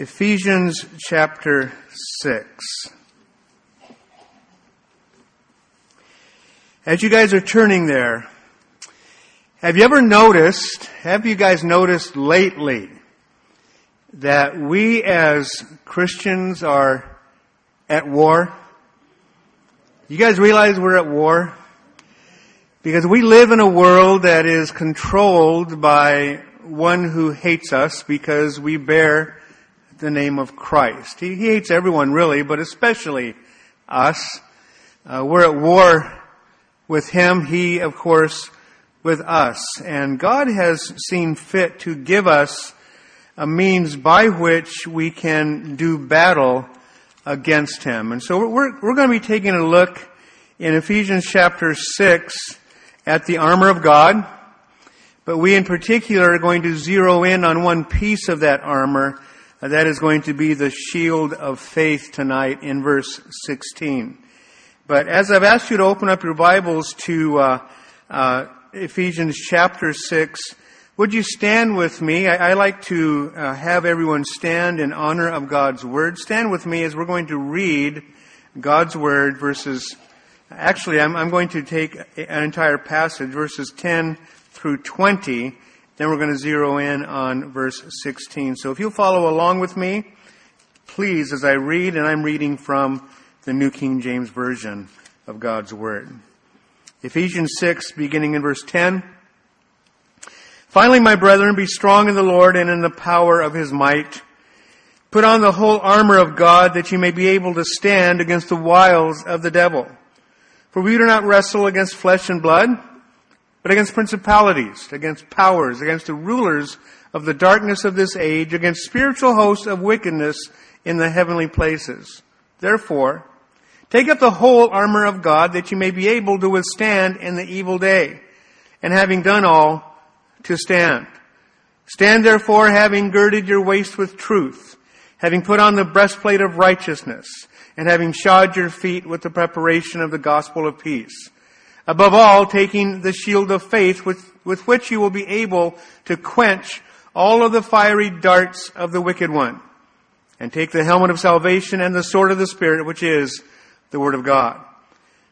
Ephesians chapter 6. As you guys are turning there, have you ever noticed, have you guys noticed lately that we as Christians are at war? You guys realize we're at war? Because we live in a world that is controlled by one who hates us because we bear the name of Christ. He, he hates everyone really, but especially us. Uh, we're at war with him. He, of course, with us. And God has seen fit to give us a means by which we can do battle against him. And so we're, we're going to be taking a look in Ephesians chapter 6 at the armor of God. But we in particular are going to zero in on one piece of that armor that is going to be the shield of faith tonight in verse 16. But as I've asked you to open up your Bibles to uh, uh, Ephesians chapter 6, would you stand with me? I, I like to uh, have everyone stand in honor of God's Word. Stand with me as we're going to read God's Word verses, actually I'm, I'm going to take an entire passage, verses 10 through 20, then we're going to zero in on verse 16. So if you'll follow along with me, please, as I read, and I'm reading from the New King James Version of God's Word. Ephesians 6, beginning in verse 10. Finally, my brethren, be strong in the Lord and in the power of his might. Put on the whole armor of God that you may be able to stand against the wiles of the devil. For we do not wrestle against flesh and blood, but against principalities, against powers, against the rulers of the darkness of this age, against spiritual hosts of wickedness in the heavenly places. Therefore, take up the whole armor of God that you may be able to withstand in the evil day, and having done all, to stand. Stand therefore having girded your waist with truth, having put on the breastplate of righteousness, and having shod your feet with the preparation of the gospel of peace Above all, taking the shield of faith with, with which you will be able to quench all of the fiery darts of the wicked one. And take the helmet of salvation and the sword of the Spirit, which is the Word of God.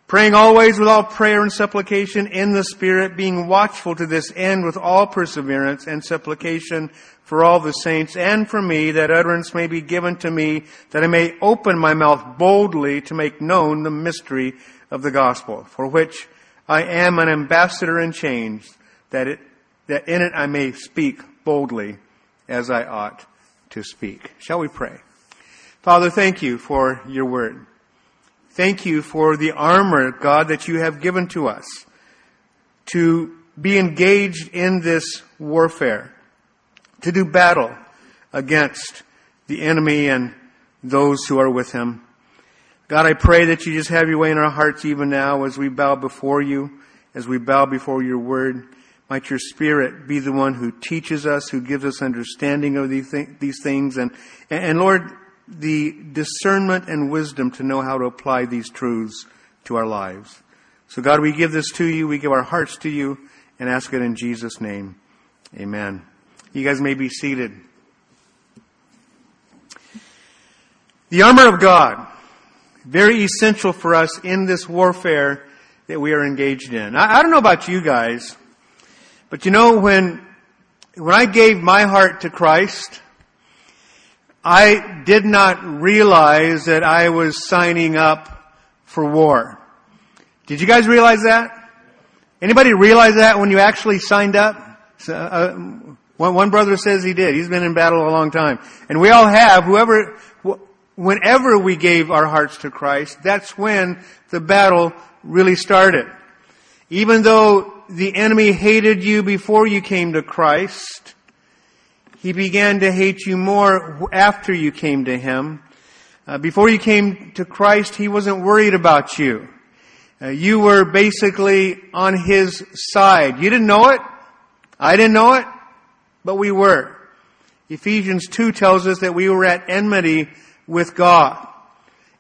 Praying always with all prayer and supplication in the Spirit, being watchful to this end with all perseverance and supplication for all the saints and for me, that utterance may be given to me, that I may open my mouth boldly to make known the mystery of the gospel, for which I am an ambassador in chains, that, it, that in it I may speak boldly as I ought to speak. Shall we pray? Father, thank you for your word. Thank you for the armor, God, that you have given to us to be engaged in this warfare, to do battle against the enemy and those who are with him. God, I pray that you just have your way in our hearts even now as we bow before you, as we bow before your word. Might your spirit be the one who teaches us, who gives us understanding of these, things, and, and Lord, the discernment and wisdom to know how to apply these truths to our lives. So God, we give this to you, we give our hearts to you, and ask it in Jesus' name. Amen. You guys may be seated. The armor of God very essential for us in this warfare that we are engaged in. I, I don't know about you guys, but you know, when, when I gave my heart to Christ, I did not realize that I was signing up for war. Did you guys realize that? Anybody realize that when you actually signed up? So, uh, one, one brother says he did. He's been in battle a long time. And we all have. Whoever, whenever we gave our hearts to Christ, that's when the battle really started. Even though the enemy hated you before you came to Christ, he began to hate you more after you came to him. Uh, before you came to Christ, he wasn't worried about you. Uh, you were basically on his side. You didn't know it. I didn't know it, but we were. Ephesians 2 tells us that we were at enmity with God.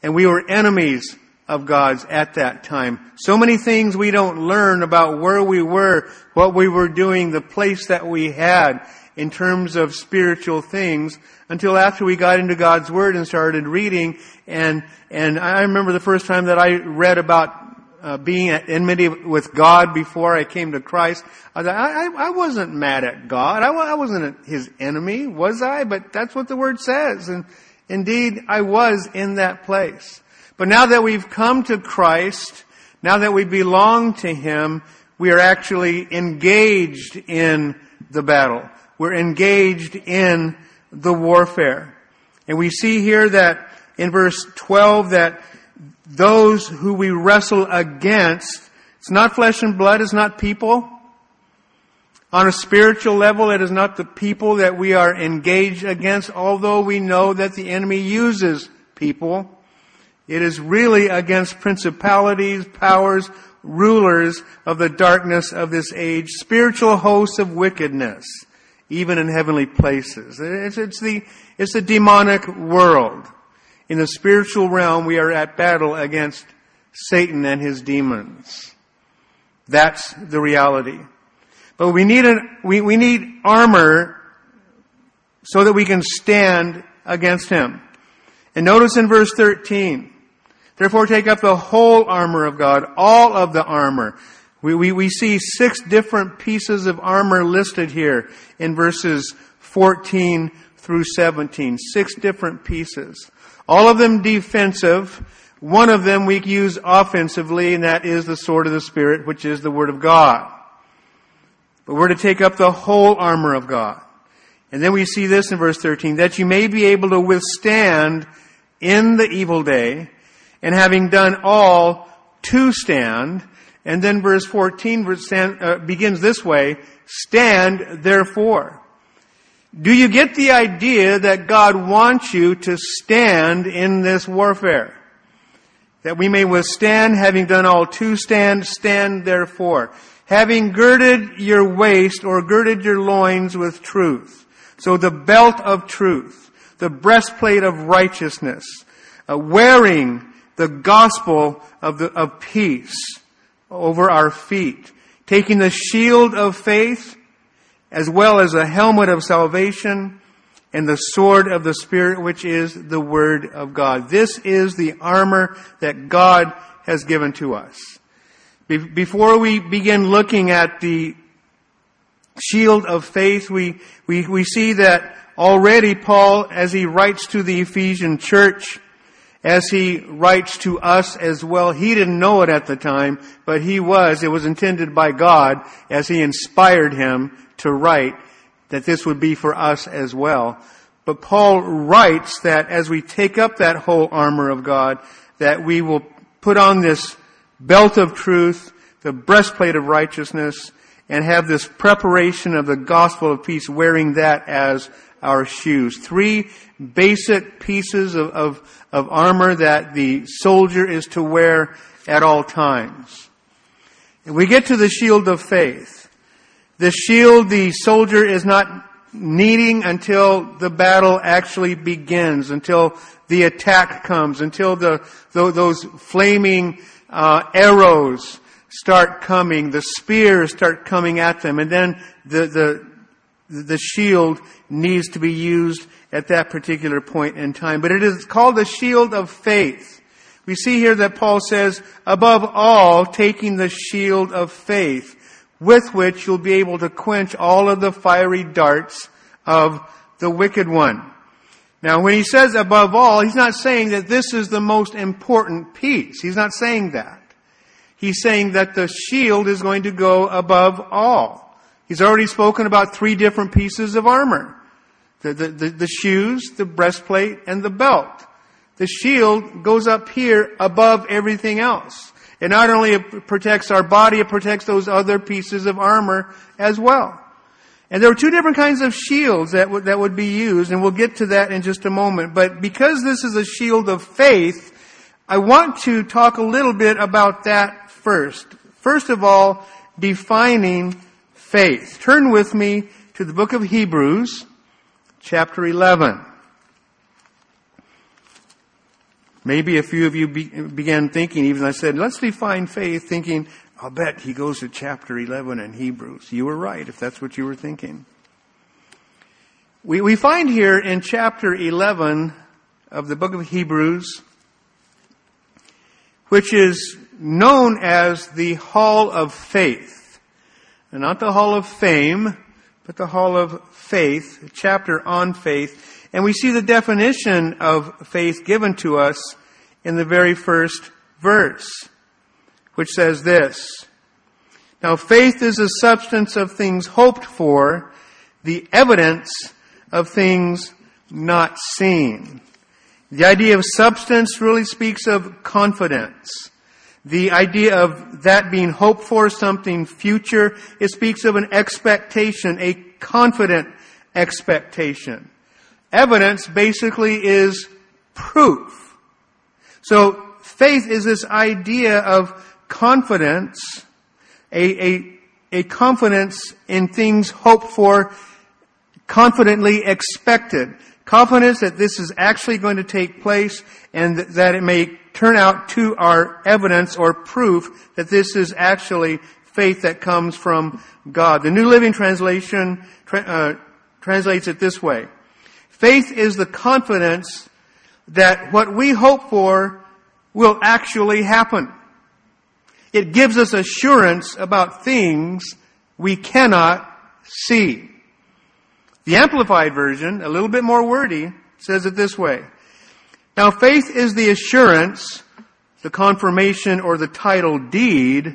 And we were enemies of God's at that time. So many things we don't learn about where we were, what we were doing, the place that we had in terms of spiritual things until after we got into God's Word and started reading. And, and I remember the first time that I read about uh, being at enmity with God before I came to Christ. I, I, I wasn't mad at God. I, I wasn't His enemy, was I? But that's what the Word says. And indeed, I was in that place. But now that we've come to Christ, now that we belong to Him, we are actually engaged in the battle. We're engaged in the warfare. And we see here that in verse 12 that those who we wrestle against, it's not flesh and blood, it's not people. On a spiritual level, it is not the people that we are engaged against, although we know that the enemy uses people. It is really against principalities, powers, rulers of the darkness of this age, spiritual hosts of wickedness even in heavenly places. It's, it's, the, it's the demonic world. In the spiritual realm, we are at battle against Satan and his demons. That's the reality. But we need, an, we, we need armor so that we can stand against him. And notice in verse 13, therefore take up the whole armor of God, all of the armor we, we, we see six different pieces of armor listed here in verses 14 through 17. Six different pieces. All of them defensive. One of them we use offensively, and that is the sword of the Spirit, which is the Word of God. But we're to take up the whole armor of God. And then we see this in verse 13, that you may be able to withstand in the evil day, and having done all, to stand, and then verse 14 uh, begins this way, stand therefore. Do you get the idea that God wants you to stand in this warfare? That we may withstand, having done all to stand, stand therefore. Having girded your waist or girded your loins with truth. So the belt of truth, the breastplate of righteousness, uh, wearing the gospel of, the, of peace over our feet, taking the shield of faith as well as a helmet of salvation and the sword of the Spirit, which is the Word of God. This is the armor that God has given to us. Before we begin looking at the shield of faith, we, we, we see that already Paul, as he writes to the Ephesian church, as he writes to us as well. He didn't know it at the time, but he was. It was intended by God as he inspired him to write that this would be for us as well. But Paul writes that as we take up that whole armor of God, that we will put on this belt of truth, the breastplate of righteousness, and have this preparation of the gospel of peace, wearing that as our shoes. Three basic pieces of, of, of armor that the soldier is to wear at all times. And we get to the shield of faith. The shield the soldier is not needing until the battle actually begins, until the attack comes, until the, those flaming uh, arrows start coming, the spears start coming at them, and then the, the, the shield needs to be used at that particular point in time. But it is called the shield of faith. We see here that Paul says, above all, taking the shield of faith, with which you'll be able to quench all of the fiery darts of the wicked one. Now, when he says above all, he's not saying that this is the most important piece. He's not saying that. He's saying that the shield is going to go above all. He's already spoken about three different pieces of armor. The, the, the, the, shoes, the breastplate, and the belt. The shield goes up here above everything else. It not only protects our body, it protects those other pieces of armor as well. And there are two different kinds of shields that would, that would be used, and we'll get to that in just a moment. But because this is a shield of faith, I want to talk a little bit about that first. First of all, defining faith. Turn with me to the book of Hebrews, chapter 11. Maybe a few of you be, began thinking, even I said, let's define faith, thinking, I'll bet he goes to chapter 11 in Hebrews. You were right, if that's what you were thinking. We, we find here in chapter 11 of the book of Hebrews, which is known as the Hall of Faith. And not the Hall of Fame, but the Hall of Faith, a chapter on faith. And we see the definition of faith given to us in the very first verse, which says this. Now faith is the substance of things hoped for, the evidence of things not seen. The idea of substance really speaks of confidence. The idea of that being hoped for, something future, it speaks of an expectation, a confident expectation. Evidence basically is proof. So faith is this idea of confidence, a, a, a confidence in things hoped for, confidently expected. Confidence that this is actually going to take place and that it may turn out to our evidence or proof that this is actually faith that comes from God. The New Living Translation uh, translates it this way. Faith is the confidence that what we hope for will actually happen. It gives us assurance about things we cannot see. The Amplified Version, a little bit more wordy, says it this way. Now faith is the assurance, the confirmation or the title deed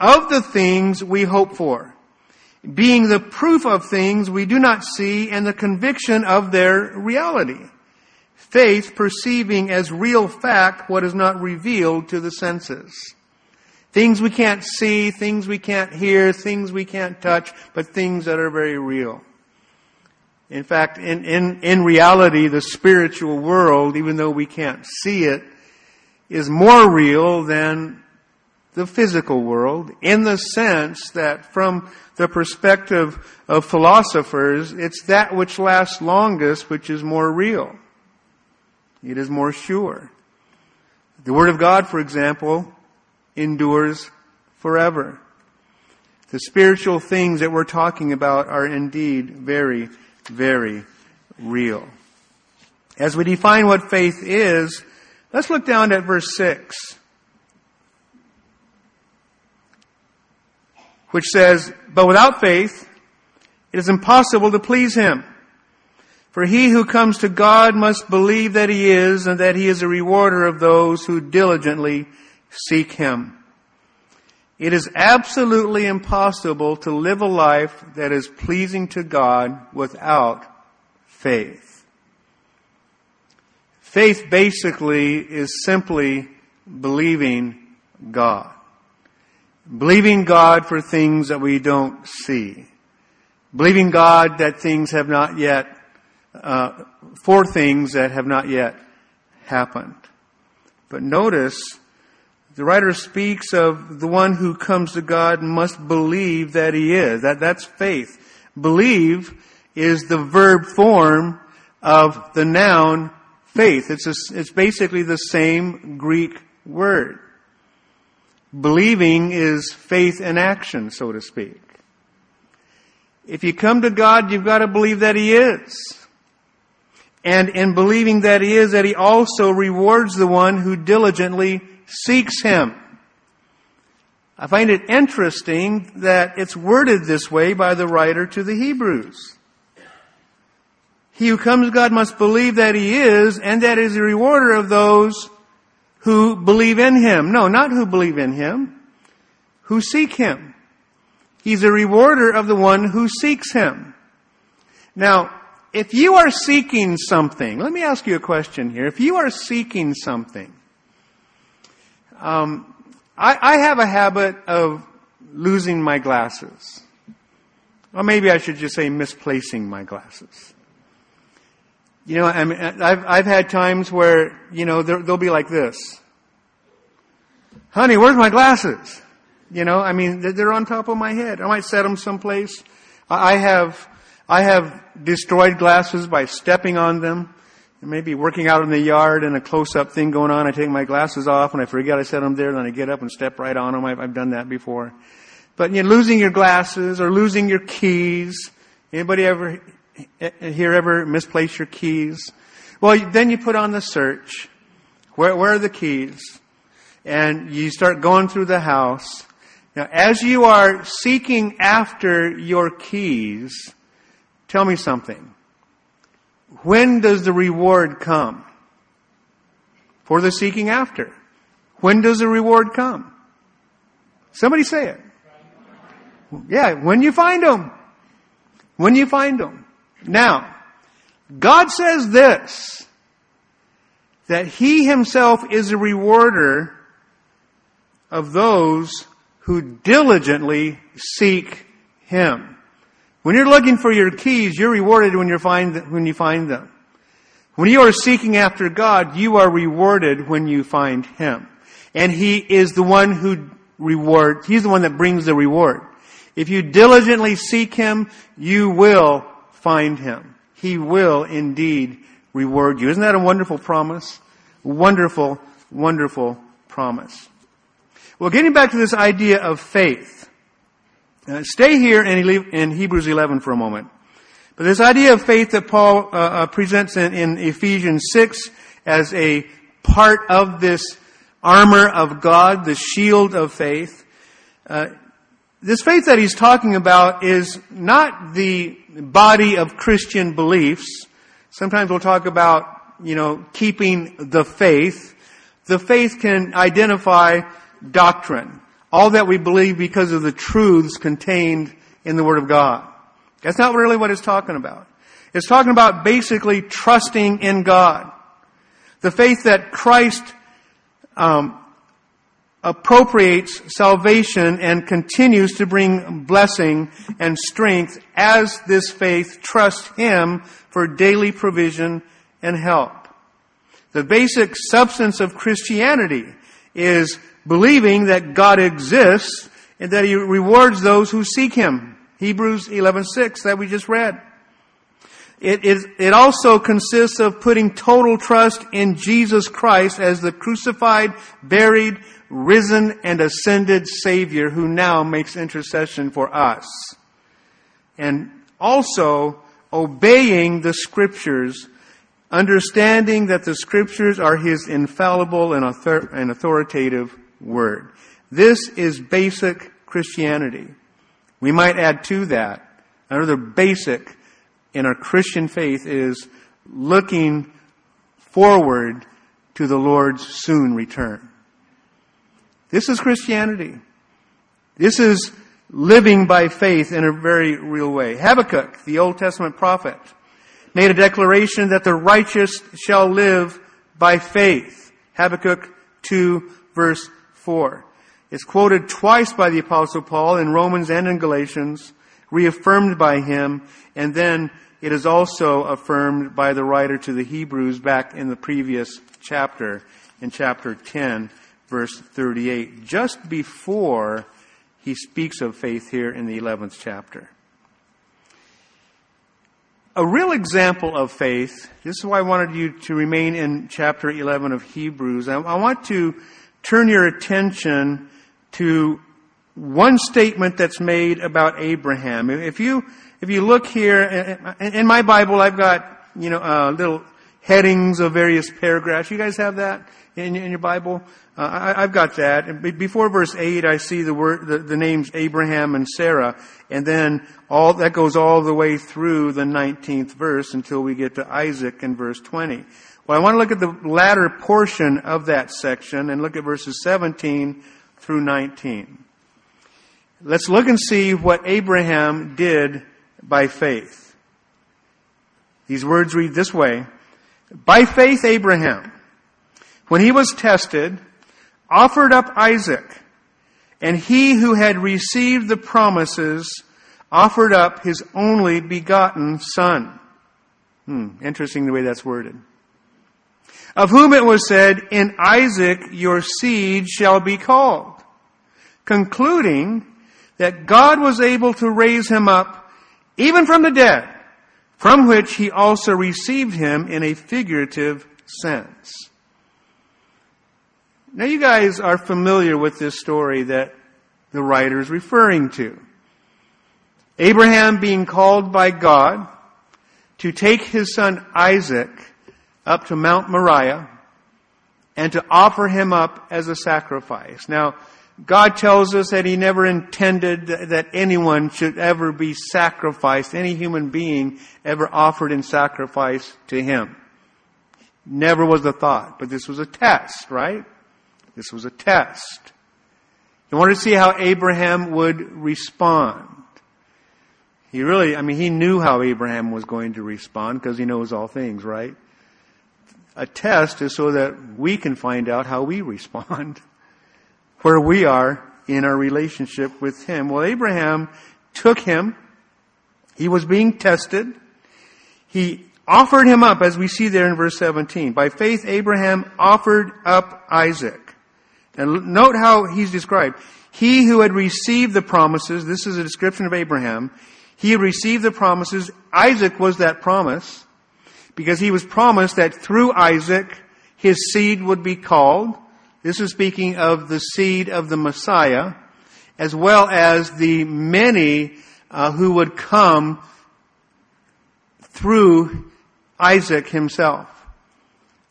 of the things we hope for, being the proof of things we do not see and the conviction of their reality. Faith perceiving as real fact what is not revealed to the senses. Things we can't see, things we can't hear, things we can't touch, but things that are very real. In fact, in, in, in reality, the spiritual world, even though we can't see it, is more real than the physical world in the sense that from the perspective of philosophers, it's that which lasts longest which is more real. It is more sure. The Word of God, for example, endures forever. The spiritual things that we're talking about are indeed very, very real. As we define what faith is, let's look down at verse 6. Which says, But without faith, it is impossible to please Him. For he who comes to God must believe that He is and that He is a rewarder of those who diligently seek Him. It is absolutely impossible to live a life that is pleasing to God without faith. Faith basically is simply believing God. Believing God for things that we don't see. Believing God that things have not yet, uh, for things that have not yet happened. But notice the writer speaks of the one who comes to God must believe that he is. That, that's faith. Believe is the verb form of the noun faith. It's, a, it's basically the same Greek word. Believing is faith in action, so to speak. If you come to God, you've got to believe that He is. And in believing that He is, that He also rewards the one who diligently seeks him. I find it interesting that it's worded this way by the writer to the Hebrews. He who comes to God must believe that he is and that is a rewarder of those who believe in him. No, not who believe in him, who seek him. He's a rewarder of the one who seeks him. Now, if you are seeking something, let me ask you a question here. If you are seeking something, um, I, I have a habit of losing my glasses. Or maybe I should just say misplacing my glasses. You know, I mean, I've, I've had times where, you know, they'll be like this. Honey, where's my glasses? You know, I mean, they're on top of my head. I might set them someplace. I have, I have destroyed glasses by stepping on them maybe working out in the yard and a close-up thing going on. I take my glasses off and I forget I set them there. Then I get up and step right on them. I've, I've done that before. But you know, losing your glasses or losing your keys. Anybody ever here ever misplace your keys? Well, then you put on the search. Where, where are the keys? And you start going through the house. Now, as you are seeking after your keys, tell me something. When does the reward come? For the seeking after. When does the reward come? Somebody say it. Yeah, when you find them. When you find them. Now, God says this, that He Himself is a rewarder of those who diligently seek Him. When you're looking for your keys, you're rewarded when you find, when you find them. When you are seeking after God, you are rewarded when you find Him. And He is the one who reward, He's the one that brings the reward. If you diligently seek Him, you will find Him. He will indeed reward you. Isn't that a wonderful promise? Wonderful, wonderful promise. Well, getting back to this idea of faith. Uh, stay here in Hebrews 11 for a moment. But this idea of faith that Paul uh, uh, presents in, in Ephesians 6 as a part of this armor of God, the shield of faith, uh, this faith that he's talking about is not the body of Christian beliefs. Sometimes we'll talk about, you know, keeping the faith. The faith can identify doctrine. All that we believe because of the truths contained in the Word of God. That's not really what it's talking about. It's talking about basically trusting in God. The faith that Christ um, appropriates salvation and continues to bring blessing and strength as this faith trusts Him for daily provision and help. The basic substance of Christianity is believing that God exists and that He rewards those who seek Him. Hebrews 11:6 that we just read. It, is, it also consists of putting total trust in Jesus Christ as the crucified, buried, risen and ascended Savior who now makes intercession for us. And also obeying the Scriptures, understanding that the Scriptures are His infallible and, author- and authoritative Word. This is basic Christianity. We might add to that another basic in our Christian faith is looking forward to the Lord's soon return. This is Christianity. This is living by faith in a very real way. Habakkuk, the Old Testament prophet, made a declaration that the righteous shall live by faith. Habakkuk 2 verse 4. It's quoted twice by the apostle Paul in Romans and in Galatians, reaffirmed by him, and then it is also affirmed by the writer to the Hebrews back in the previous chapter, in chapter 10 verse 38, just before he speaks of faith here in the 11th chapter. A real example of faith, this is why I wanted you to remain in chapter 11 of Hebrews. I, I want to turn your attention to one statement that's made about Abraham. If you, if you look here, in my Bible, I've got, you know, uh, little headings of various paragraphs. You guys have that in, in your Bible? Uh, I, have got that. Before verse 8, I see the word, the, the names Abraham and Sarah. And then all, that goes all the way through the 19th verse until we get to Isaac in verse 20. Well, I want to look at the latter portion of that section and look at verses 17 through 19. Let's look and see what Abraham did by faith. These words read this way. By faith, Abraham, when he was tested, offered up Isaac, and he who had received the promises offered up his only begotten son. Hmm, interesting the way that's worded. Of whom it was said, In Isaac your seed shall be called, concluding that God was able to raise him up even from the dead, from which he also received him in a figurative sense. Now you guys are familiar with this story that the writer is referring to. Abraham being called by God to take his son Isaac up to Mount Moriah and to offer him up as a sacrifice. Now, God tells us that He never intended that anyone should ever be sacrificed, any human being ever offered in sacrifice to Him. Never was the thought. But this was a test, right? This was a test. He wanted to see how Abraham would respond. He really, I mean, he knew how Abraham was going to respond because he knows all things, right? A test is so that we can find out how we respond, where we are in our relationship with him. Well, Abraham took him. He was being tested. He offered him up, as we see there in verse 17. By faith, Abraham offered up Isaac. And note how he's described. He who had received the promises, this is a description of Abraham, he had received the promises. Isaac was that promise because he was promised that through Isaac his seed would be called. This is speaking of the seed of the Messiah, as well as the many uh, who would come through Isaac himself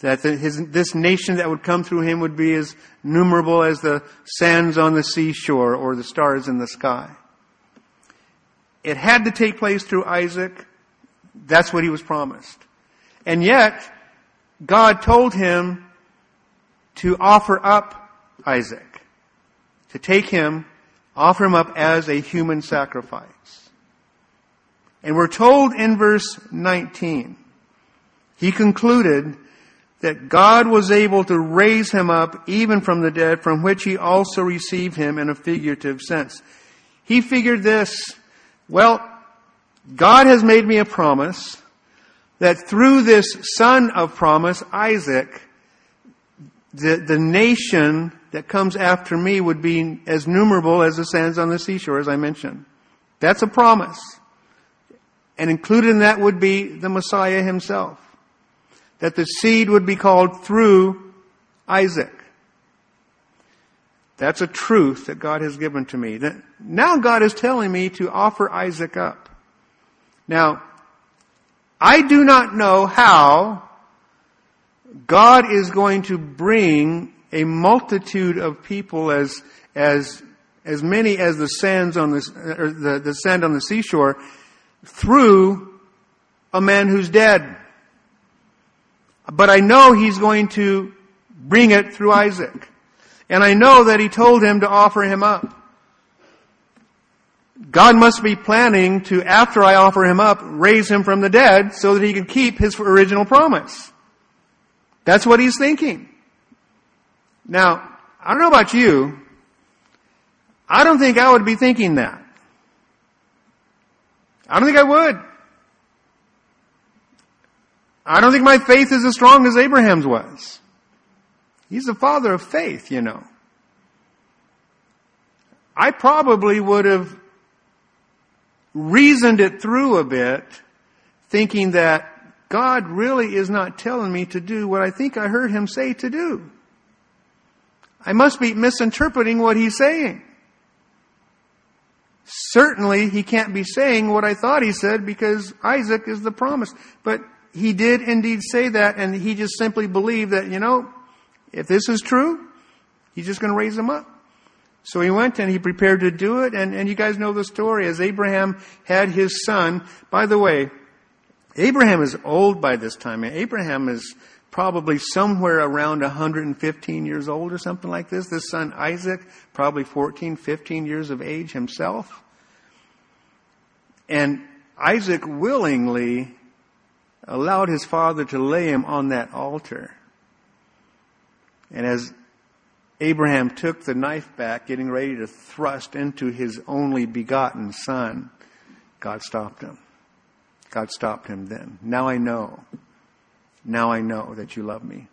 that the, his, this nation that would come through him would be as numerable as the sands on the seashore or the stars in the sky. It had to take place through Isaac. That's what he was promised. And yet, God told him to offer up Isaac, to take him, offer him up as a human sacrifice. And we're told in verse 19, he concluded that God was able to raise him up even from the dead, from which he also received him in a figurative sense. He figured this, well, God has made me a promise that through this son of promise, Isaac, the, the nation that comes after me would be as numerable as the sands on the seashore, as I mentioned. That's a promise. And included in that would be the Messiah himself that the seed would be called through Isaac. That's a truth that God has given to me. That Now God is telling me to offer Isaac up. Now, I do not know how God is going to bring a multitude of people as, as, as many as the sands on the, the, the sand on the seashore through a man who's dead. But I know he's going to bring it through Isaac. And I know that he told him to offer him up. God must be planning to, after I offer him up, raise him from the dead so that he can keep his original promise. That's what he's thinking. Now, I don't know about you. I don't think I would be thinking that. I don't think I would. I don't think my faith is as strong as Abraham's was. He's the father of faith, you know. I probably would have reasoned it through a bit, thinking that God really is not telling me to do what I think I heard him say to do. I must be misinterpreting what he's saying. Certainly, he can't be saying what I thought he said because Isaac is the promise. But he did indeed say that, and he just simply believed that, you know, if this is true, he's just going to raise him up. So he went and he prepared to do it, and, and you guys know the story. As Abraham had his son, by the way, Abraham is old by this time. Abraham is probably somewhere around 115 years old or something like this. This son Isaac, probably 14, 15 years of age himself. And Isaac willingly allowed his father to lay him on that altar. And as Abraham took the knife back, getting ready to thrust into his only begotten son, God stopped him. God stopped him then. Now I know. Now I know that you love me.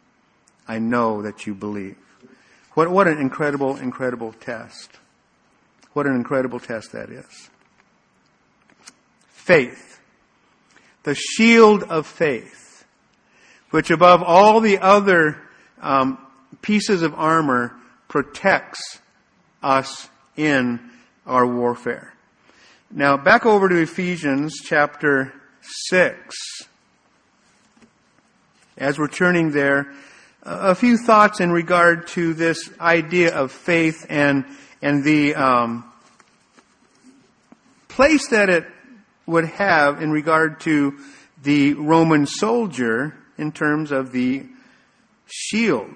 I know that you believe. What, what an incredible, incredible test. What an incredible test that is. Faith the shield of faith, which above all the other um, pieces of armor protects us in our warfare. Now, back over to Ephesians chapter 6. As we're turning there, a few thoughts in regard to this idea of faith and, and the um, place that it would have in regard to the Roman soldier in terms of the shield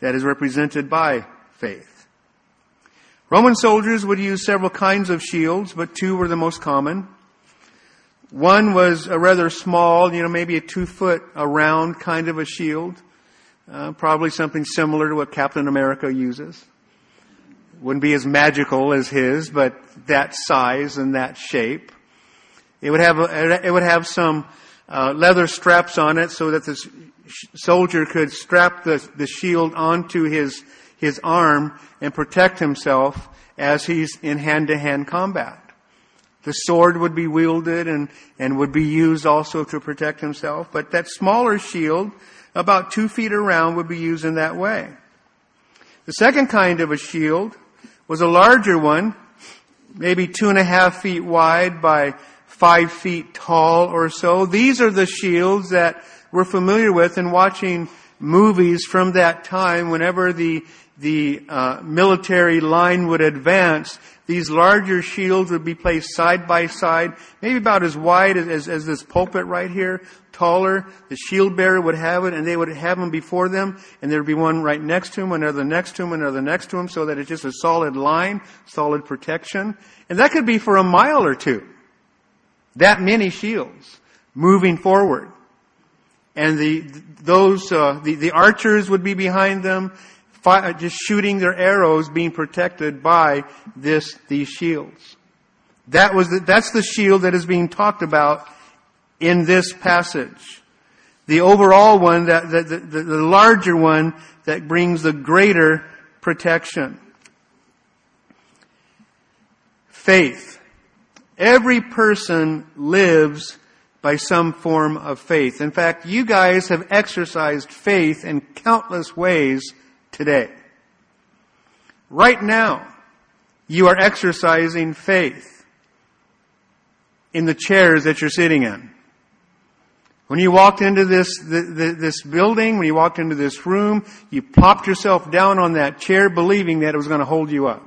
that is represented by faith. Roman soldiers would use several kinds of shields, but two were the most common. One was a rather small, you know, maybe a two foot around kind of a shield. Uh, probably something similar to what Captain America uses. Wouldn't be as magical as his, but that size and that shape. It would have a, it would have some uh, leather straps on it so that the soldier could strap the, the shield onto his his arm and protect himself as he's in hand to hand combat. The sword would be wielded and, and would be used also to protect himself, but that smaller shield, about two feet around, would be used in that way. The second kind of a shield was a larger one, maybe two and a half feet wide by five feet tall or so. These are the shields that we're familiar with in watching movies from that time whenever the the uh, military line would advance, these larger shields would be placed side by side, maybe about as wide as, as, as, this pulpit right here, taller. The shield bearer would have it, and they would have them before them, and there would be one right next to him, another next to him, another next to him, so that it's just a solid line, solid protection. And that could be for a mile or two. That many shields moving forward. And the, those, uh, the, the archers would be behind them, fi- uh, just shooting their arrows being protected by this, these shields. That was the, that's the shield that is being talked about in this passage. The overall one, that, the, the, the larger one that brings the greater protection. Faith. Every person lives by some form of faith. In fact, you guys have exercised faith in countless ways today. Right now, you are exercising faith in the chairs that you're sitting in. When you walked into this, this building, when you walked into this room, you plopped yourself down on that chair believing that it was going to hold you up.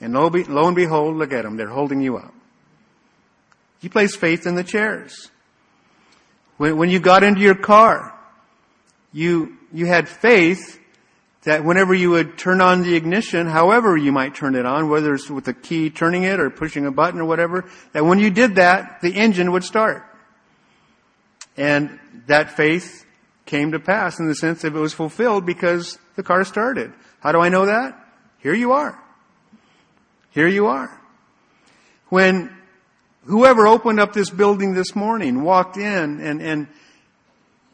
And lo, lo and behold, look at them, they're holding you up. You place faith in the chairs. When, when you got into your car, you, you had faith that whenever you would turn on the ignition, however you might turn it on, whether it's with a key turning it or pushing a button or whatever, that when you did that, the engine would start. And that faith came to pass in the sense that it was fulfilled because the car started. How do I know that? Here you are. Here you are. When whoever opened up this building this morning walked in and, and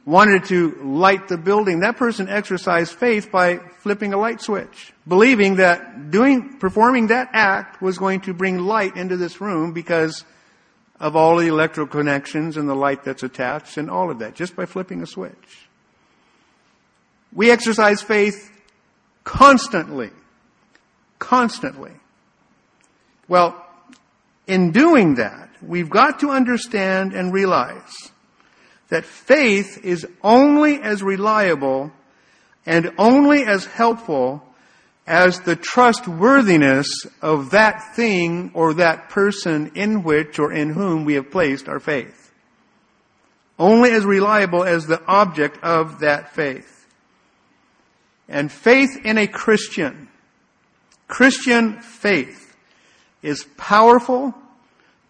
wanted to light the building, that person exercised faith by flipping a light switch, believing that doing, performing that act was going to bring light into this room because of all the electrical connections and the light that's attached and all of that, just by flipping a switch. We exercise faith constantly. Constantly. Well, in doing that, we've got to understand and realize that faith is only as reliable and only as helpful as the trustworthiness of that thing or that person in which or in whom we have placed our faith. Only as reliable as the object of that faith. And faith in a Christian, Christian faith is powerful.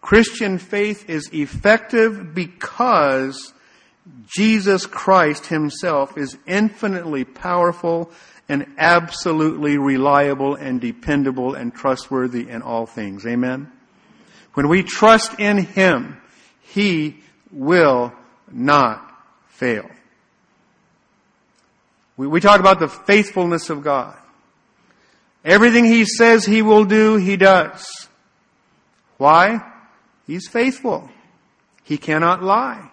Christian faith is effective because Jesus Christ himself is infinitely powerful and absolutely reliable and dependable and trustworthy in all things. Amen? When we trust in him, he will not fail. We, we talk about the faithfulness of God. Everything he says he will do, he does. Why? He's faithful. He cannot lie.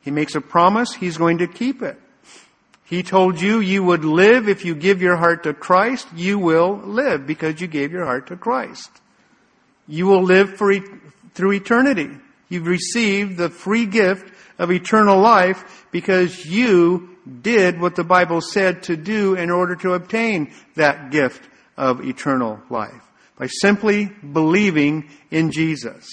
He makes a promise, He's going to keep it. He told you you would live if you give your heart to Christ. You will live because you gave your heart to Christ. You will live for through eternity You've received the free gift of eternal life because you did what the Bible said to do in order to obtain that gift of eternal life. By simply believing in Jesus.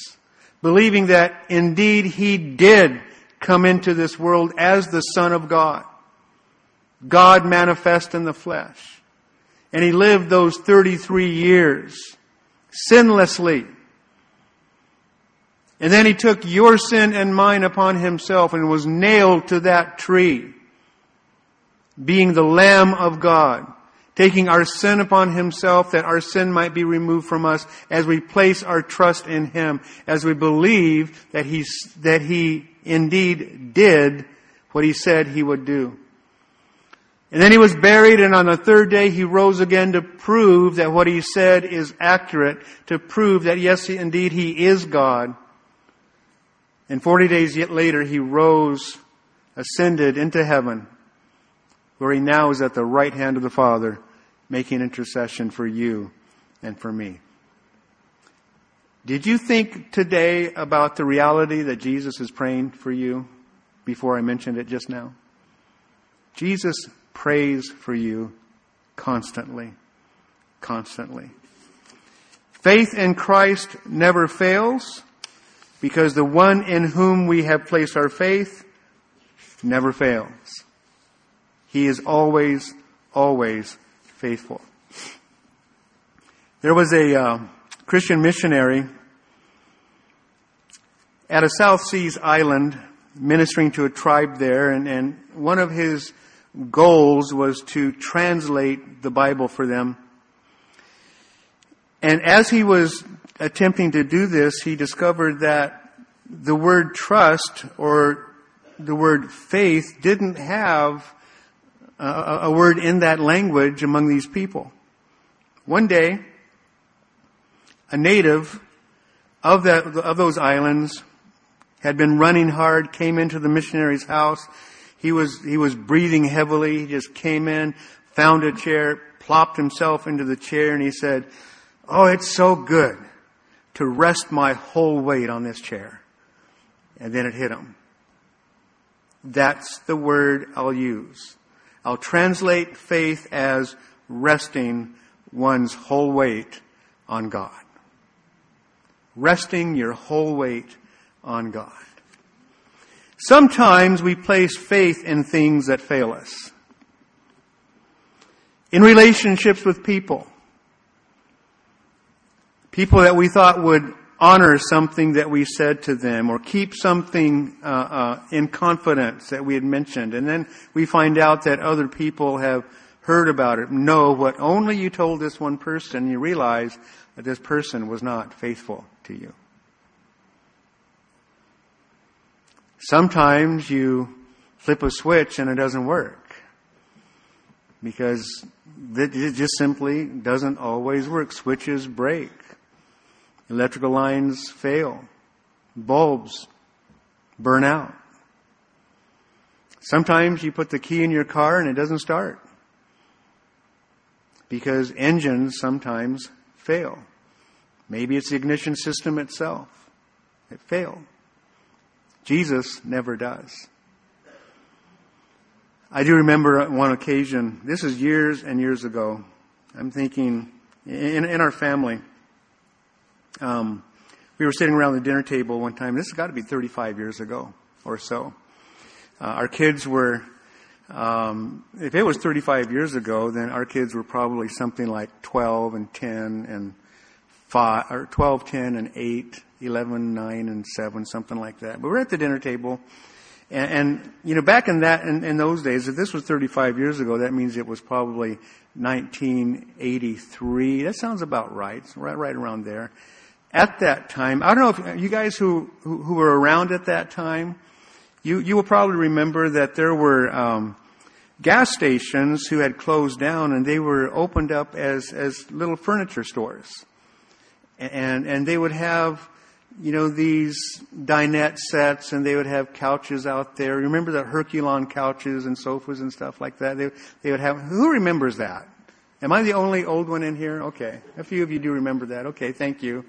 Believing that indeed He did come into this world as the Son of God. God manifest in the flesh. And He lived those 33 years sinlessly. And then He took your sin and mine upon Himself and was nailed to that tree, being the Lamb of God taking our sin upon himself that our sin might be removed from us as we place our trust in him, as we believe that he, that he indeed did what he said he would do. And then he was buried and on the third day he rose again to prove that what he said is accurate, to prove that yes, indeed he is God. And 40 days yet later he rose, ascended into heaven, where he now is at the right hand of the Father, making intercession for you and for me. Did you think today about the reality that Jesus is praying for you before I mentioned it just now? Jesus prays for you constantly. Constantly. Faith in Christ never fails because the one in whom we have placed our faith never fails. He is always, always faithful. There was a uh, Christian missionary at a South Seas island ministering to a tribe there, and, and one of his goals was to translate the Bible for them. And as he was attempting to do this, he discovered that the word trust or the word faith didn't have a, word in that language among these people. One day, a native of that, of those islands had been running hard, came into the missionary's house. He was, he was breathing heavily. He just came in, found a chair, plopped himself into the chair, and he said, Oh, it's so good to rest my whole weight on this chair. And then it hit him. That's the word I'll use. I'll translate faith as resting one's whole weight on God. Resting your whole weight on God. Sometimes we place faith in things that fail us. In relationships with people. People that we thought would honor something that we said to them or keep something uh, uh, in confidence that we had mentioned. And then we find out that other people have heard about it, know what only you told this one person, you realize that this person was not faithful to you. Sometimes you flip a switch and it doesn't work because it just simply doesn't always work. Switches break. Electrical lines fail. Bulbs burn out. Sometimes you put the key in your car and it doesn't start. Because engines sometimes fail. Maybe it's the ignition system itself. It failed. Jesus never does. I do remember one occasion, this is years and years ago. I'm thinking, in, in our family, um, we were sitting around the dinner table one time. This has got to be 35 years ago or so. Uh, our kids were, um, if it was 35 years ago, then our kids were probably something like 12 and 10 and 5, or 12, 10 and 8, 11, 9 and 7, something like that. But we're at the dinner table. And, and you know, back in that, in, in those days, if this was 35 years ago, that means it was probably 1983. That sounds about right. right, right around there at that time, I don't know if you guys who, who, were around at that time, you, you will probably remember that there were um, gas stations who had closed down and they were opened up as, as little furniture stores. And, and they would have, you know, these dinette sets and they would have couches out there. Remember the Herculon couches and sofas and stuff like that? They, they would have, who remembers that? Am I the only old one in here? Okay. A few of you do remember that. Okay, thank you.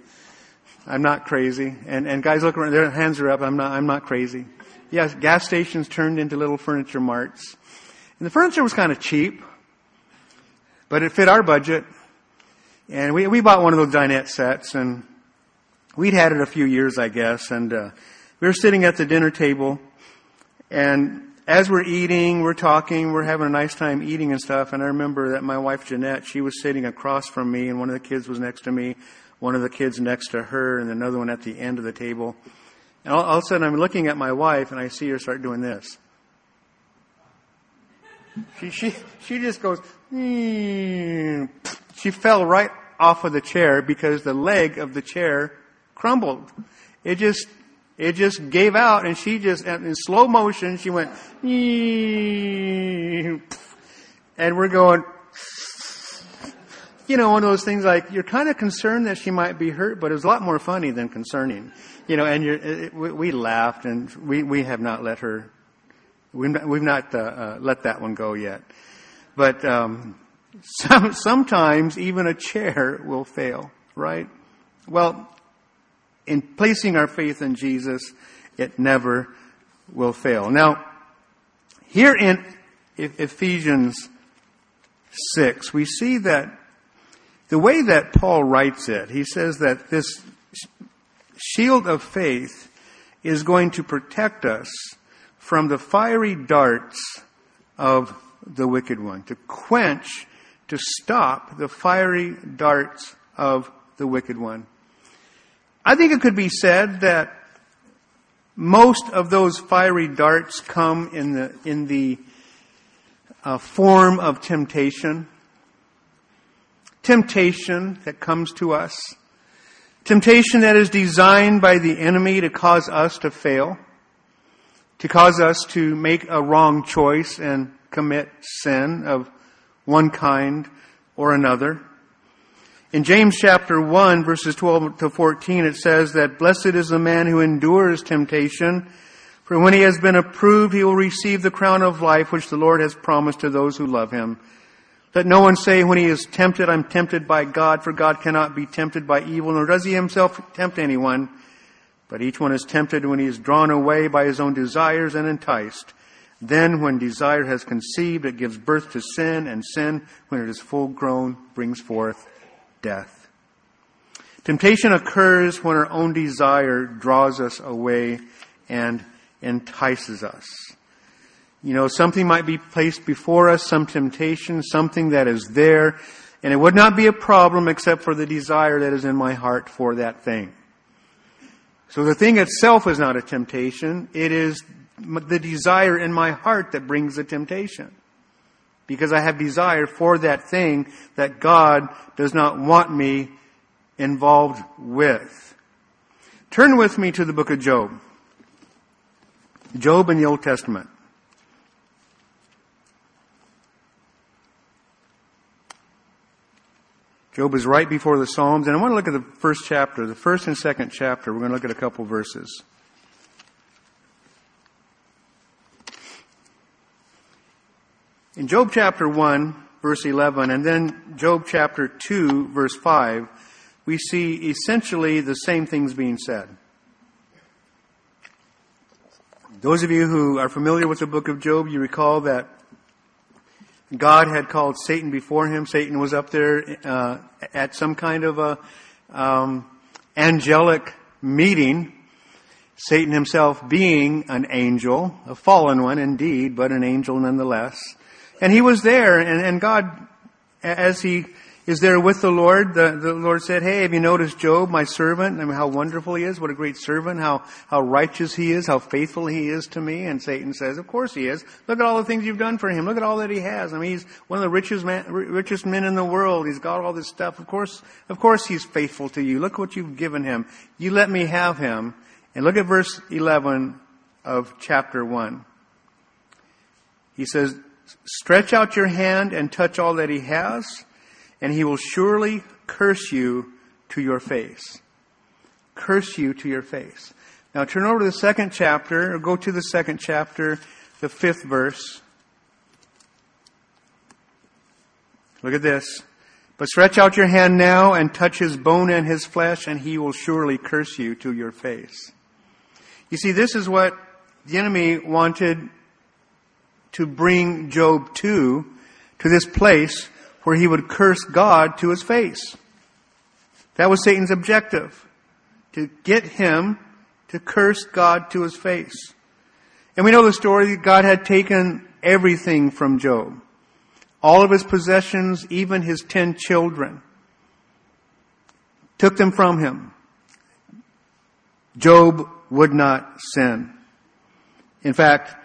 I'm not crazy. And, and guys look around, their hands are up. I'm not, I'm not crazy. Yes, gas stations turned into little furniture marts. And the furniture was kind of cheap, but it fit our budget. And we, we bought one of those dinette sets and we'd had it a few years, I guess. And, uh, we were sitting at the dinner table and as we're eating, we're talking, we're having a nice time eating and stuff. And I remember that my wife Jeanette, she was sitting across from me, and one of the kids was next to me, one of the kids next to her, and another one at the end of the table. And all, all of a sudden, I'm looking at my wife, and I see her start doing this. She she she just goes. Mm. She fell right off of the chair because the leg of the chair crumbled. It just it just gave out and she just, in slow motion, she went, and we're going, you know, one of those things like, you're kind of concerned that she might be hurt, but it was a lot more funny than concerning. You know, and it, we, we, laughed and we, we have not let her, we've not, we've not uh, uh, let that one go yet. But, um, some, sometimes even a chair will fail, right? Well, in placing our faith in Jesus, it never will fail. Now, here in Ephesians 6, we see that the way that Paul writes it, he says that this shield of faith is going to protect us from the fiery darts of the wicked one, to quench, to stop the fiery darts of the wicked one. I think it could be said that most of those fiery darts come in the, in the uh, form of temptation. Temptation that comes to us. Temptation that is designed by the enemy to cause us to fail. To cause us to make a wrong choice and commit sin of one kind or another. In James chapter 1 verses 12 to 14 it says that blessed is the man who endures temptation, for when he has been approved he will receive the crown of life which the Lord has promised to those who love him. Let no one say when he is tempted, I'm tempted by God, for God cannot be tempted by evil, nor does he himself tempt anyone. But each one is tempted when he is drawn away by his own desires and enticed. Then when desire has conceived, it gives birth to sin, and sin, when it is full grown, brings forth death. Temptation occurs when our own desire draws us away and entices us. You know, something might be placed before us, some temptation, something that is there, and it would not be a problem except for the desire that is in my heart for that thing. So the thing itself is not a temptation, it is the desire in my heart that brings the temptation because I have desire for that thing that God does not want me involved with. Turn with me to the book of Job. Job in the Old Testament. Job is right before the Psalms, and I want to look at the first chapter, the first and second chapter. We're going to look at a couple verses. In Job chapter 1, verse 11, and then Job chapter 2, verse 5, we see essentially the same things being said. Those of you who are familiar with the book of Job, you recall that God had called Satan before him. Satan was up there uh, at some kind of a um, angelic meeting. Satan himself being an angel, a fallen one indeed, but an angel nonetheless. And he was there, and, and God, as he is there with the Lord, the, the Lord said, Hey, have you noticed Job, my servant? I mean, how wonderful he is, what a great servant, how, how righteous he is, how faithful he is to me. And Satan says, Of course he is. Look at all the things you've done for him. Look at all that he has. I mean, he's one of the richest man, richest men in the world. He's got all this stuff. Of course, of course he's faithful to you. Look what you've given him. You let me have him. And look at verse 11 of chapter 1. He says, Stretch out your hand and touch all that he has, and he will surely curse you to your face. Curse you to your face. Now turn over to the second chapter, or go to the second chapter, the fifth verse. Look at this. But stretch out your hand now and touch his bone and his flesh, and he will surely curse you to your face. You see, this is what the enemy wanted to bring Job to, to this place where he would curse God to his face. That was Satan's objective. To get him to curse God to his face. And we know the story that God had taken everything from Job. All of his possessions, even his ten children. Took them from him. Job would not sin. In fact,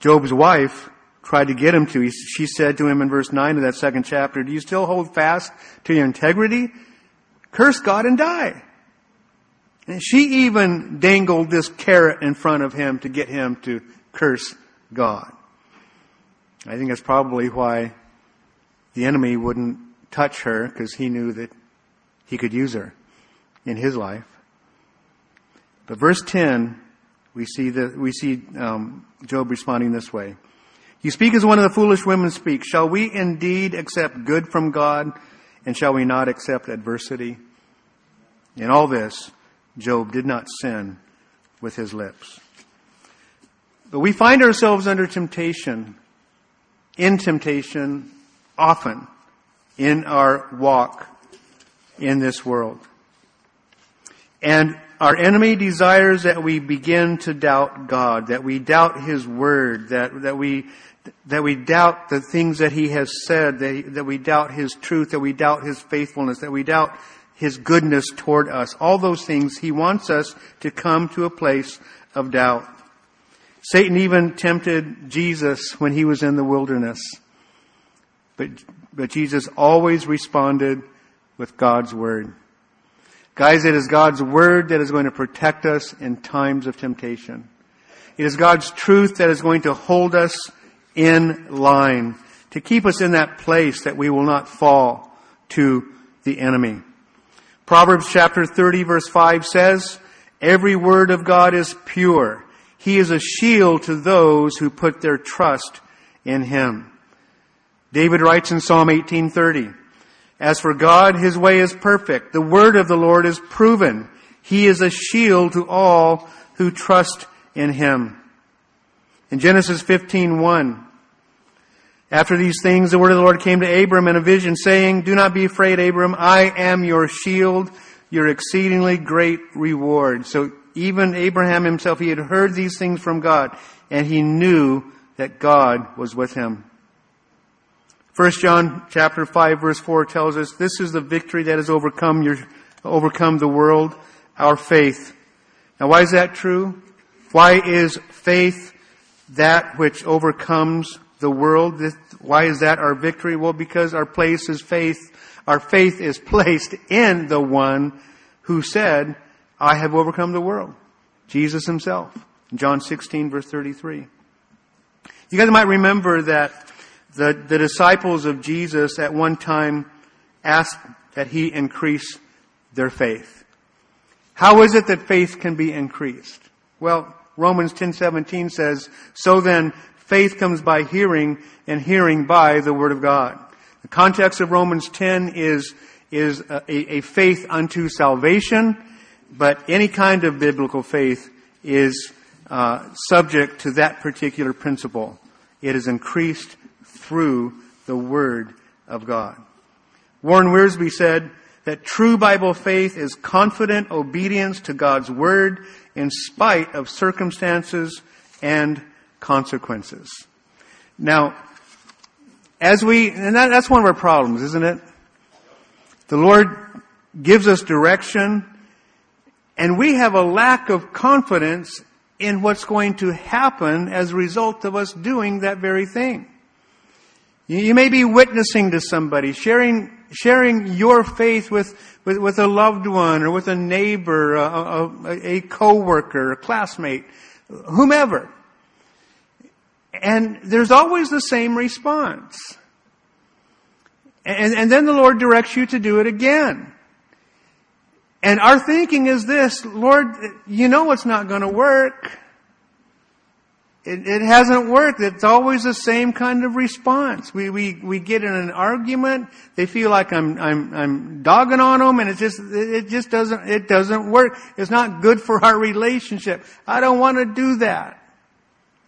Job's wife tried to get him to. She said to him in verse 9 of that second chapter, Do you still hold fast to your integrity? Curse God and die. And she even dangled this carrot in front of him to get him to curse God. I think that's probably why the enemy wouldn't touch her because he knew that he could use her in his life. But verse 10, we see that we see um, Job responding this way. You speak as one of the foolish women speak. Shall we indeed accept good from God, and shall we not accept adversity? In all this, Job did not sin with his lips. But we find ourselves under temptation, in temptation, often in our walk in this world. And our enemy desires that we begin to doubt God, that we doubt His Word, that, that we, that we doubt the things that He has said, that, that we doubt His truth, that we doubt His faithfulness, that we doubt His goodness toward us. All those things, He wants us to come to a place of doubt. Satan even tempted Jesus when He was in the wilderness. But, but Jesus always responded with God's Word. Guys, it is God's Word that is going to protect us in times of temptation. It is God's truth that is going to hold us in line, to keep us in that place that we will not fall to the enemy. Proverbs chapter 30 verse 5 says, Every word of God is pure. He is a shield to those who put their trust in Him. David writes in Psalm 1830, as for God, his way is perfect. The word of the Lord is proven. He is a shield to all who trust in him. In Genesis 15:1, after these things, the word of the Lord came to Abram in a vision, saying, Do not be afraid, Abram. I am your shield, your exceedingly great reward. So even Abraham himself, he had heard these things from God, and he knew that God was with him. 1 John chapter 5 verse 4 tells us this is the victory that has overcome your, overcome the world, our faith. Now why is that true? Why is faith that which overcomes the world? Why is that our victory? Well, because our place is faith. Our faith is placed in the one who said, I have overcome the world. Jesus himself. John 16 verse 33. You guys might remember that the, the disciples of Jesus at one time asked that he increase their faith. How is it that faith can be increased? Well, Romans 10:17 says, "So then faith comes by hearing and hearing by the word of God." The context of Romans 10 is is a, a faith unto salvation, but any kind of biblical faith is uh, subject to that particular principle. It is increased through the Word of God. Warren Wiersbe said that true Bible faith is confident obedience to God's Word in spite of circumstances and consequences. Now, as we, and that, that's one of our problems, isn't it? The Lord gives us direction, and we have a lack of confidence in what's going to happen as a result of us doing that very thing. You may be witnessing to somebody, sharing, sharing your faith with, with, with a loved one or with a neighbor, a, a, a coworker, a classmate, whomever. And there's always the same response. And, and then the Lord directs you to do it again. And our thinking is this, Lord, you know it's not going to work. It, it hasn't worked. It's always the same kind of response. We, we, we get in an argument. They feel like I'm, I'm, I'm dogging on them and it just, it just doesn't, it doesn't work. It's not good for our relationship. I don't want to do that.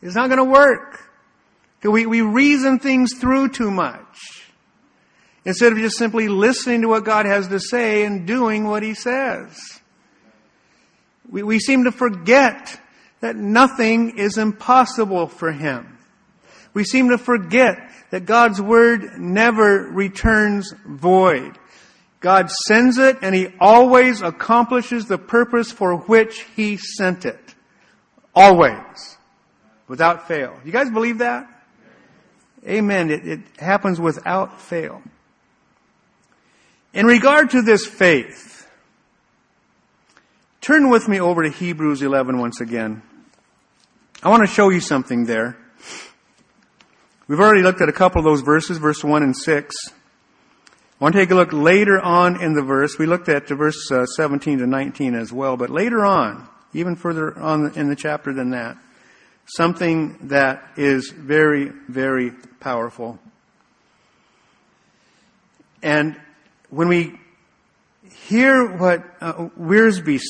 It's not going to work. We, we reason things through too much. Instead of just simply listening to what God has to say and doing what He says. We, we seem to forget that nothing is impossible for him. We seem to forget that God's word never returns void. God sends it and he always accomplishes the purpose for which he sent it. Always. Without fail. You guys believe that? Amen. It, it happens without fail. In regard to this faith, turn with me over to Hebrews 11 once again. I want to show you something there. We've already looked at a couple of those verses, verse 1 and 6. I want to take a look later on in the verse. We looked at verse uh, 17 to 19 as well, but later on, even further on in the chapter than that, something that is very, very powerful. And when we hear what uh,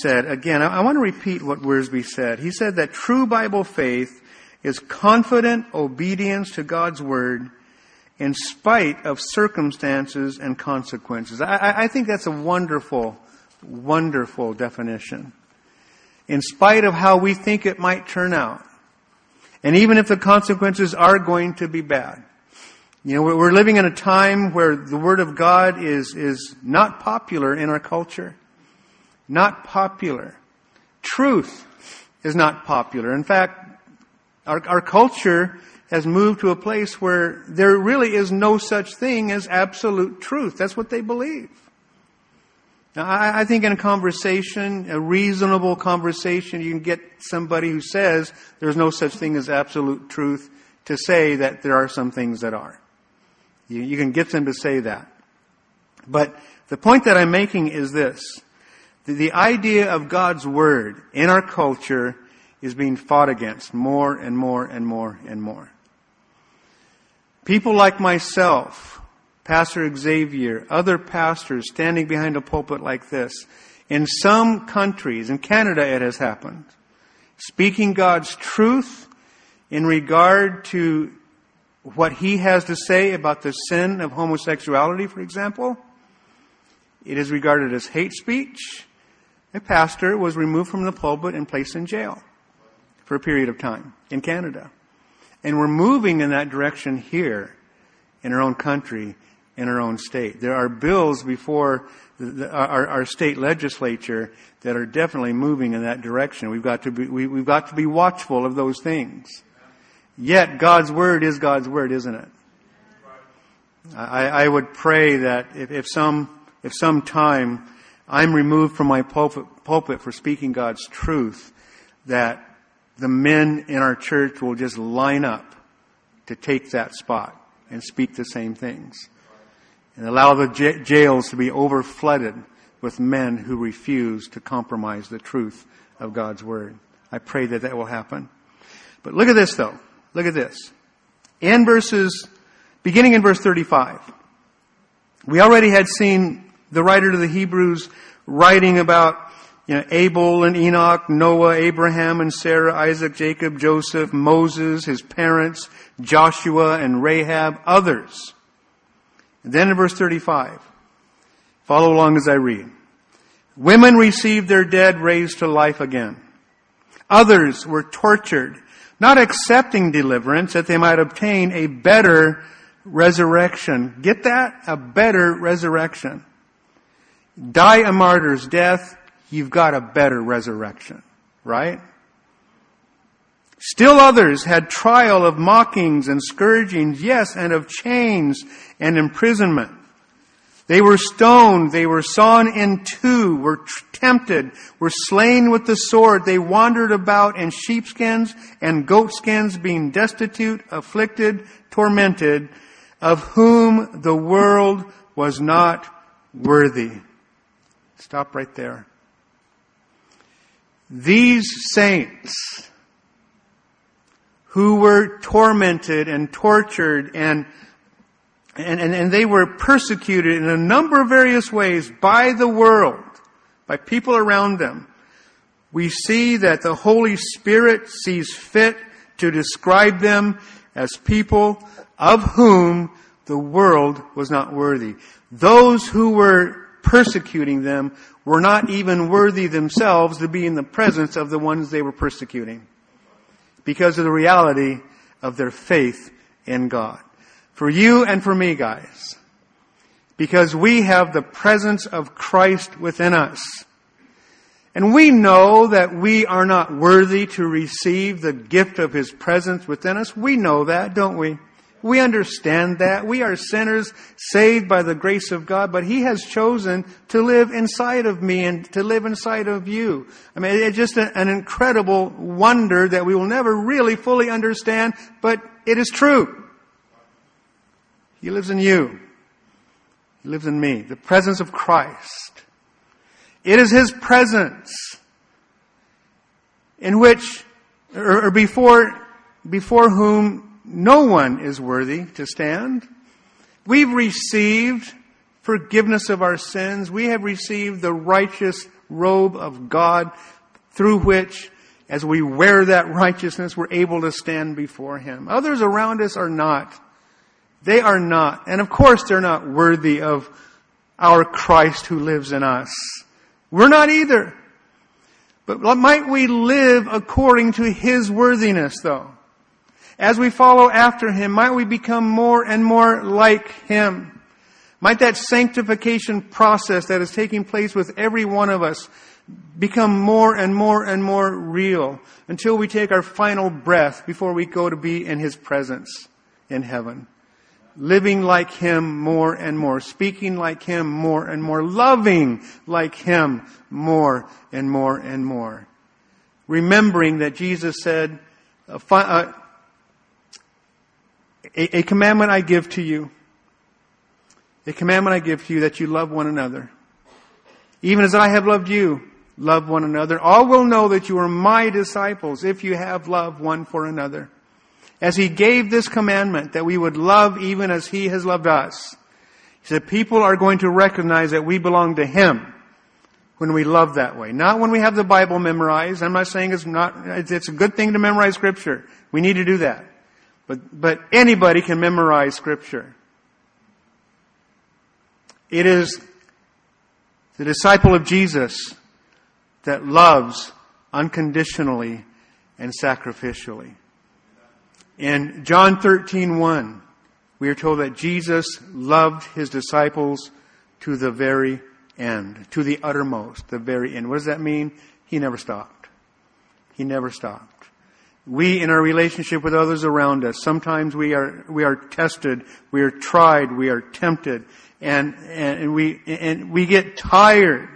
said. Again, I, I want to repeat what Wiersbe said. He said that true Bible faith is confident obedience to God's Word in spite of circumstances and consequences. I, I think that's a wonderful, wonderful definition. In spite of how we think it might turn out. And even if the consequences are going to be bad. You know, we're living in a time where the Word of God is, is not popular in our culture. Not popular. Truth is not popular. In fact, our, our culture has moved to a place where there really is no such thing as absolute truth. That's what they believe. Now, I, I think in a conversation, a reasonable conversation, you can get somebody who says there's no such thing as absolute truth to say that there are some things that are. You, you can get them to say that. But the point that I'm making is this. The, the idea of God's Word in our culture is being fought against more and more and more and more. People like myself, Pastor Xavier, other pastors standing behind a pulpit like this, in some countries, in Canada it has happened, speaking God's truth in regard to what he has to say about the sin of homosexuality, for example, it is regarded as hate speech. A pastor was removed from the pulpit and placed in jail for a period of time in Canada. And we're moving in that direction here in our own country, in our own state. There are bills before the, our, our, state legislature that are definitely moving in that direction. We've got to be, we, we've got to be watchful of those things. Yet God's word is God's word, isn't it? I, I would pray that if, if some if some time I'm removed from my pulpit, pulpit for speaking God's truth, that the men in our church will just line up to take that spot and speak the same things. And allow the j- jails to be overflooded with men who refuse to compromise the truth of God's Word. I pray that that will happen. But look at this though. Look at this. In verses, beginning in verse 35, we already had seen the writer to the Hebrews writing about you know, Abel and Enoch, Noah, Abraham and Sarah, Isaac, Jacob, Joseph, Moses, his parents, Joshua and Rahab, others. And then in verse 35, follow along as I read. Women received their dead raised to life again. Others were tortured not accepting deliverance that they might obtain a better resurrection. Get that? A better resurrection. Die a martyr's death, you've got a better resurrection. Right? Still others had trial of mockings and scourgings, yes, and of chains and imprisonment. They were stoned, they were sawn in two, were tempted, were slain with the sword. They wandered about in sheepskins and goatskins, being destitute, afflicted, tormented, of whom the world was not worthy. Stop right there. These saints who were tormented and tortured and and, and, and they were persecuted in a number of various ways by the world, by people around them. We see that the Holy Spirit sees fit to describe them as people of whom the world was not worthy. Those who were persecuting them were not even worthy themselves to be in the presence of the ones they were persecuting because of the reality of their faith in God. For you and for me, guys. Because we have the presence of Christ within us. And we know that we are not worthy to receive the gift of His presence within us. We know that, don't we? We understand that. We are sinners saved by the grace of God, but He has chosen to live inside of me and to live inside of you. I mean, it's just an incredible wonder that we will never really fully understand, but it is true. He lives in you. He lives in me. The presence of Christ. It is His presence in which, or, before, before whom no one is worthy to stand. We've received forgiveness of our sins. We have received the righteous robe of God through which, as we wear that righteousness, we're able to stand before Him. Others around us are not. They are not. And of course they're not worthy of our Christ who lives in us. We're not either. But might we live according to His worthiness though? As we follow after Him, might we become more and more like Him? Might that sanctification process that is taking place with every one of us become more and more and more real until we take our final breath before we go to be in His presence in heaven living like Him more and more, speaking like Him more and more, loving like Him more and more and more. Remembering that Jesus said, a, uh, a, a commandment I give to you, a commandment I give to you that you love one another. Even as I have loved you, love one another. All will know that you are my disciples if you have love one for another as he gave this commandment that we would love even as he has loved us. He said people are going to recognize that we belong to him when we love that way. Not when we have the Bible memorized. I'm not saying it's not, it's a good thing to memorize scripture. We need to do that. But, but anybody can memorize scripture. It is the disciple of Jesus that loves unconditionally and sacrificially. In John 13, 1, we are told that Jesus loved his disciples to the very end, to the uttermost, the very end. What does that mean? He never stopped. He never stopped. We, in our relationship with others around us, sometimes we are, we are tested, we are tried, we are tempted, and, and we, and we get tired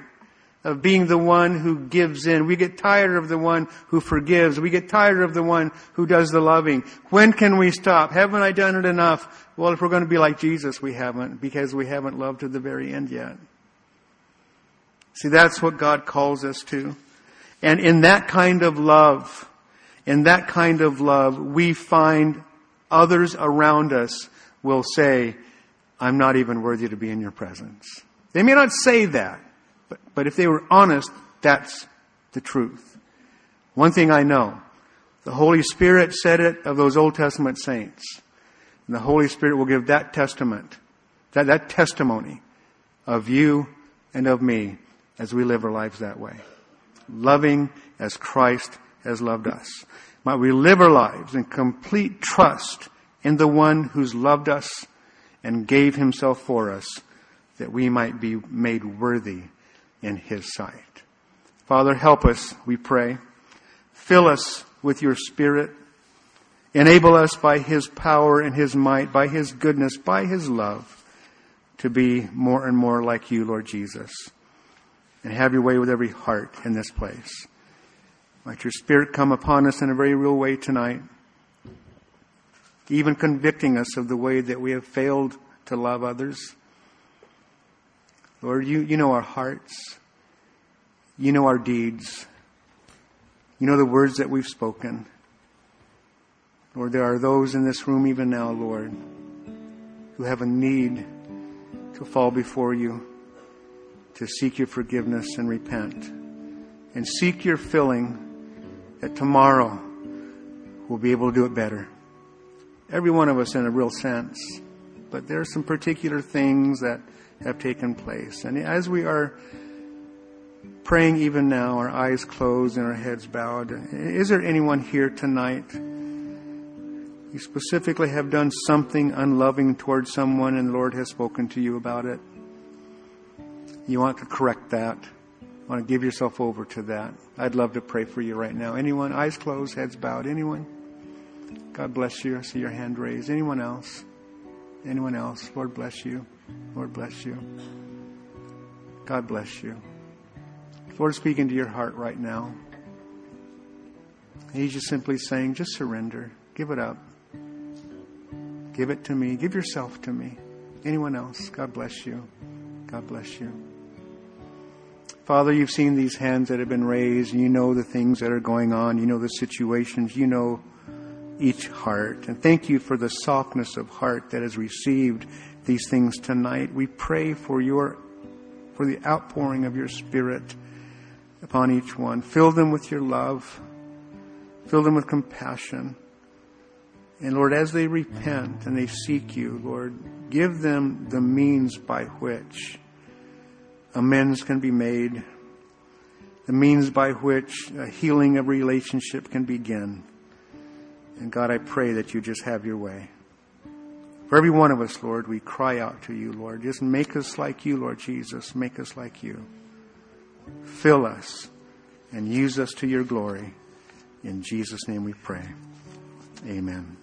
of being the one who gives in. We get tired of the one who forgives. We get tired of the one who does the loving. When can we stop? Haven't I done it enough? Well, if we're going to be like Jesus, we haven't because we haven't loved to the very end yet. See, that's what God calls us to. And in that kind of love, in that kind of love, we find others around us will say, I'm not even worthy to be in your presence. They may not say that, but, but if they were honest, that's the truth. One thing I know, the Holy Spirit said it of those Old Testament saints. And the Holy Spirit will give that testament, that, that testimony of you and of me as we live our lives that way. Loving as Christ has loved us. Might we live our lives in complete trust in the one who's loved us and gave himself for us that we might be made worthy in His sight. Father, help us, we pray. Fill us with your Spirit. Enable us by His power and His might, by His goodness, by His love, to be more and more like you, Lord Jesus. And have your way with every heart in this place. Let your Spirit come upon us in a very real way tonight, even convicting us of the way that we have failed to love others Lord, you, you know our hearts. You know our deeds. You know the words that we've spoken. Lord, there are those in this room even now, Lord, who have a need to fall before you, to seek your forgiveness and repent, and seek your filling that tomorrow we'll be able to do it better. Every one of us in a real sense. But there are some particular things that have taken place. And as we are praying even now, our eyes closed and our heads bowed, is there anyone here tonight? You specifically have done something unloving towards someone and the Lord has spoken to you about it. You want to correct that. You want to give yourself over to that. I'd love to pray for you right now. Anyone? Eyes closed, heads bowed. Anyone? God bless you. I see your hand raised. Anyone else? Anyone else? Lord bless you. Lord bless you. God bless you. Lord, speak into your heart right now. He's just simply saying, just surrender. Give it up. Give it to me. Give yourself to me. Anyone else? God bless you. God bless you. Father, you've seen these hands that have been raised, and you know the things that are going on. You know the situations. You know each heart. And thank you for the softness of heart that has received these things tonight. We pray for your, for the outpouring of your spirit upon each one. Fill them with your love. Fill them with compassion. And Lord, as they repent and they seek you, Lord, give them the means by which amends can be made, the means by which a healing of relationship can begin. And God, I pray that you just have your way. For every one of us, Lord, we cry out to you, Lord. Just make us like you, Lord Jesus. Make us like you. Fill us and use us to your glory. In Jesus' name we pray. Amen.